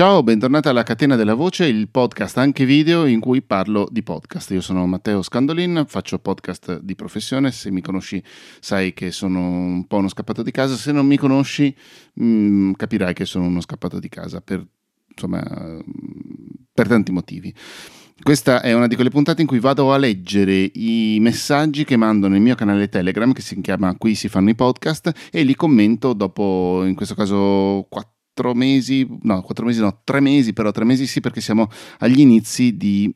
Ciao, bentornata alla Catena della Voce, il podcast anche video in cui parlo di podcast. Io sono Matteo Scandolin, faccio podcast di professione, se mi conosci sai che sono un po' uno scappato di casa, se non mi conosci mh, mm, capirai che sono uno scappato di casa per, insomma, per tanti motivi. Questa è una di quelle puntate in cui vado a leggere i messaggi che mando nel mio canale Telegram che si chiama Qui si fanno i podcast e li commento dopo, in questo caso, 4 quattro mesi, no, quattro mesi no, tre mesi, però tre mesi sì perché siamo agli inizi di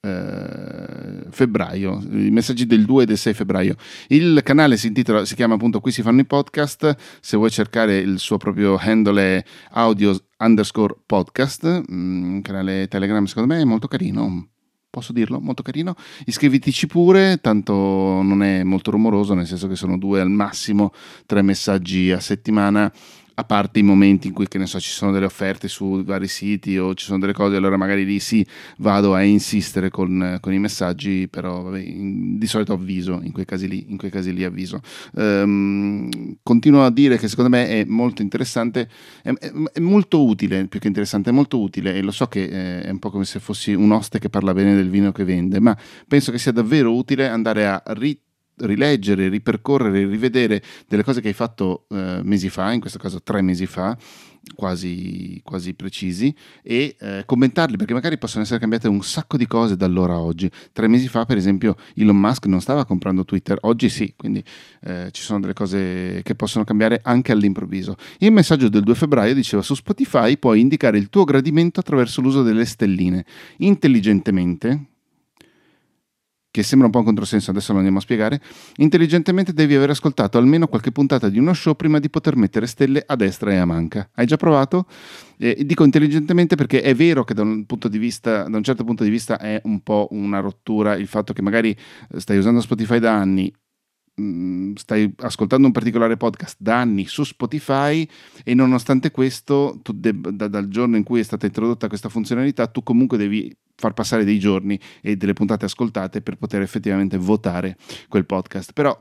eh, febbraio, i messaggi del 2 e del 6 febbraio. Il canale si intitola, si chiama appunto Qui si fanno i podcast, se vuoi cercare il suo proprio handle è audio underscore podcast, mm, un canale Telegram secondo me è molto carino, posso dirlo, molto carino. Iscrivitici pure, tanto non è molto rumoroso, nel senso che sono due al massimo, tre messaggi a settimana a parte i momenti in cui, che ne so, ci sono delle offerte su vari siti o ci sono delle cose, allora magari lì sì, vado a insistere con, con i messaggi, però vabbè, in, di solito avviso, in quei casi lì, in quei casi lì avviso. Um, continuo a dire che secondo me è molto interessante, è, è, è, molto utile, più che interessante, è molto utile e lo so che eh, è un po' come se fossi un oste che parla bene del vino che vende, ma penso che sia davvero utile andare a rit rileggere, ripercorrere, rivedere delle cose che hai fatto eh, mesi fa, in questo caso tre mesi fa, quasi, quasi precisi, e eh, commentarli perché magari possono essere cambiate un sacco di cose da allora a oggi. Tre mesi fa, per esempio, Elon Musk non stava comprando Twitter, oggi sì, quindi eh, ci sono delle cose che possono cambiare anche all'improvviso. Il messaggio del 2 febbraio diceva su Spotify puoi indicare il tuo gradimento attraverso l'uso delle stelline. Intelligentemente, che sembra un po' un controsenso, adesso lo andiamo a spiegare, intelligentemente devi aver ascoltato almeno qualche puntata di uno show prima di poter mettere stelle a destra e a manca. Hai già provato? Eh, dico intelligentemente perché è vero che da un, vista, da un certo punto di vista è un po' una rottura il fatto che magari stai usando Spotify da anni, Mm, stai ascoltando un particolare podcast da anni su Spotify e nonostante questo, deb- da- dal giorno in cui è stata introdotta questa funzionalità, tu comunque devi far passare dei giorni e delle puntate ascoltate per poter effettivamente votare quel podcast. Però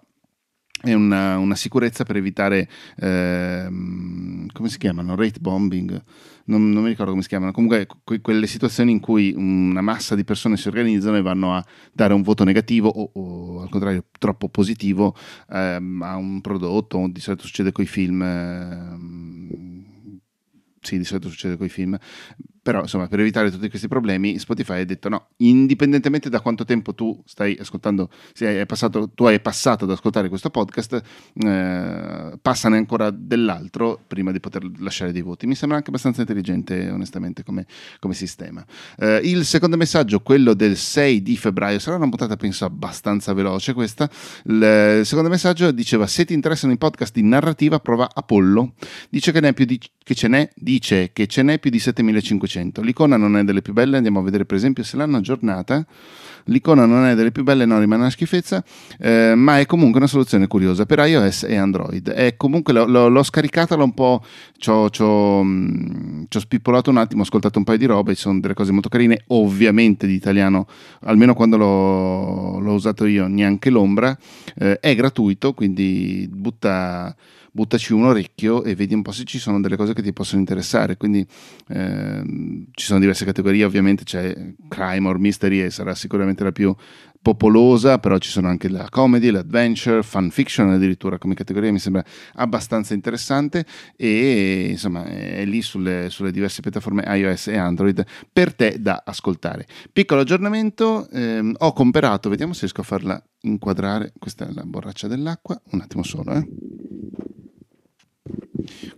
è una, una sicurezza per evitare, ehm, come si chiamano, rate bombing non, non, mi ricordo come si chiamano, comunque que- quelle situazioni in cui una massa di persone si organizzano e vanno a dare un voto negativo o, o al contrario troppo positivo ehm, a un prodotto, di solito succede con i film. Ehm, sì, di solito succede con i film, però insomma per evitare tutti questi problemi Spotify ha detto no, indipendentemente da quanto tempo tu stai ascoltando, se hai passato, tu hai passato ad ascoltare questo podcast, eh, passane ancora dell'altro prima di poter lasciare dei voti. Mi sembra anche abbastanza intelligente onestamente come, come sistema. Eh, il secondo messaggio, quello del 6 di febbraio, sarà una puntata penso abbastanza veloce questa. Il secondo messaggio diceva se ti interessano i podcast di narrativa prova Apollo. Dice che, ne di, che ce n'è, dice che ce n'è più di 7500 100%. L'icona non è delle più belle, andiamo a vedere per esempio se l'hanno aggiornata. L'icona non è delle più belle, no, rimane una schifezza, eh, ma è comunque una soluzione curiosa per iOS e Android. È comunque l'ho, l'ho, l'ho scaricata un po', ci ho mm, spippolato un attimo, ho ascoltato un paio di robe, ci sono delle cose molto carine, ovviamente di italiano, almeno quando l'ho, l'ho usato io, neanche l'ombra. Eh, è gratuito, quindi butta buttaci un orecchio e vedi un po' se ci sono delle cose che ti possono interessare. Quindi ehm, ci sono diverse categorie, ovviamente c'è crime or mystery e sarà sicuramente la più popolosa, però ci sono anche la comedy, l'adventure, fan fiction addirittura come categoria, mi sembra abbastanza interessante e insomma è lì sulle, sulle diverse piattaforme iOS e Android per te da ascoltare. Piccolo aggiornamento, ehm, ho comperato, vediamo se riesco a farla inquadrare, questa è la borraccia dell'acqua, un attimo solo, eh.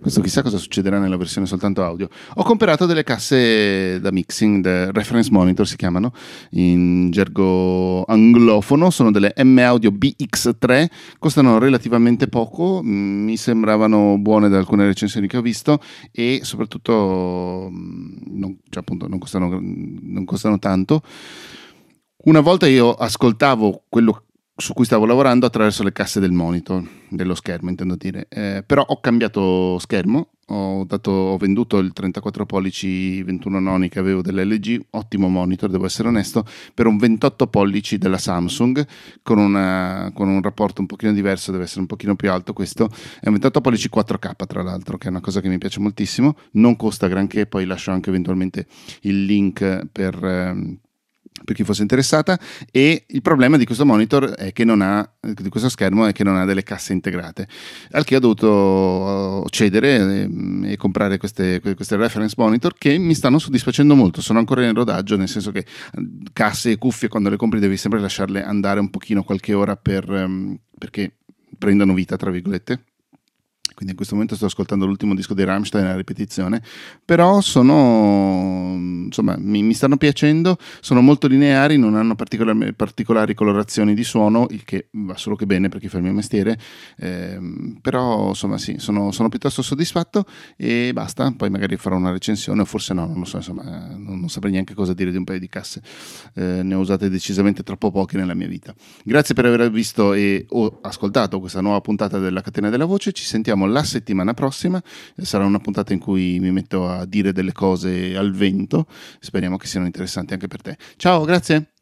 Questo chissà cosa succederà nella versione soltanto audio. Ho comprato delle casse da mixing, reference monitor si chiamano, in gergo anglofono, sono delle M Audio BX3, costano relativamente poco, mm, mi sembravano buone da alcune recensioni che ho visto e soprattutto mm, non, cioè appunto, non, costano, non costano tanto. Una volta io ascoltavo quello su cui stavo lavorando attraverso le casse del monitor, dello schermo intendo dire, eh, però ho cambiato schermo, ho, dato, ho, venduto il 34 pollici 21 noni che avevo dell'LG, ottimo monitor devo essere onesto, per un 28 pollici della Samsung con, una, con, un rapporto un pochino diverso, deve essere un pochino più alto questo, è un 28 pollici 4K tra l'altro, che è una cosa che mi piace moltissimo, non costa granché, poi lascio anche eventualmente il link per... Eh, per chi fosse interessata e il problema di questo monitor è che non ha di questo schermo è che non ha delle casse integrate al che ho dovuto cedere e, e comprare queste, queste, reference monitor che mi stanno soddisfacendo molto sono ancora in rodaggio nel senso che casse e cuffie quando le compri devi sempre lasciarle andare un pochino qualche ora per, um, perché prendano vita tra virgolette. Quindi in questo momento sto ascoltando l'ultimo disco di Rammstein a ripetizione, però sono, insomma, mi, mi stanno piacendo, sono molto lineari, non hanno particolari, particolari colorazioni di suono, il che va solo che bene per chi fa il mio mestiere, eh, però insomma sì, sono, sono, piuttosto soddisfatto e basta, poi magari farò una recensione o forse no, non lo so, insomma, non, non saprei neanche cosa dire di un paio di casse, eh, ne ho usate decisamente troppo poche nella mia vita. Grazie per aver visto e o ascoltato questa nuova puntata della Catena della Voce, ci sentiamo la settimana prossima. Sarà una puntata in cui mi metto a dire delle cose al vento. Speriamo che siano interessanti anche per te. Ciao, grazie.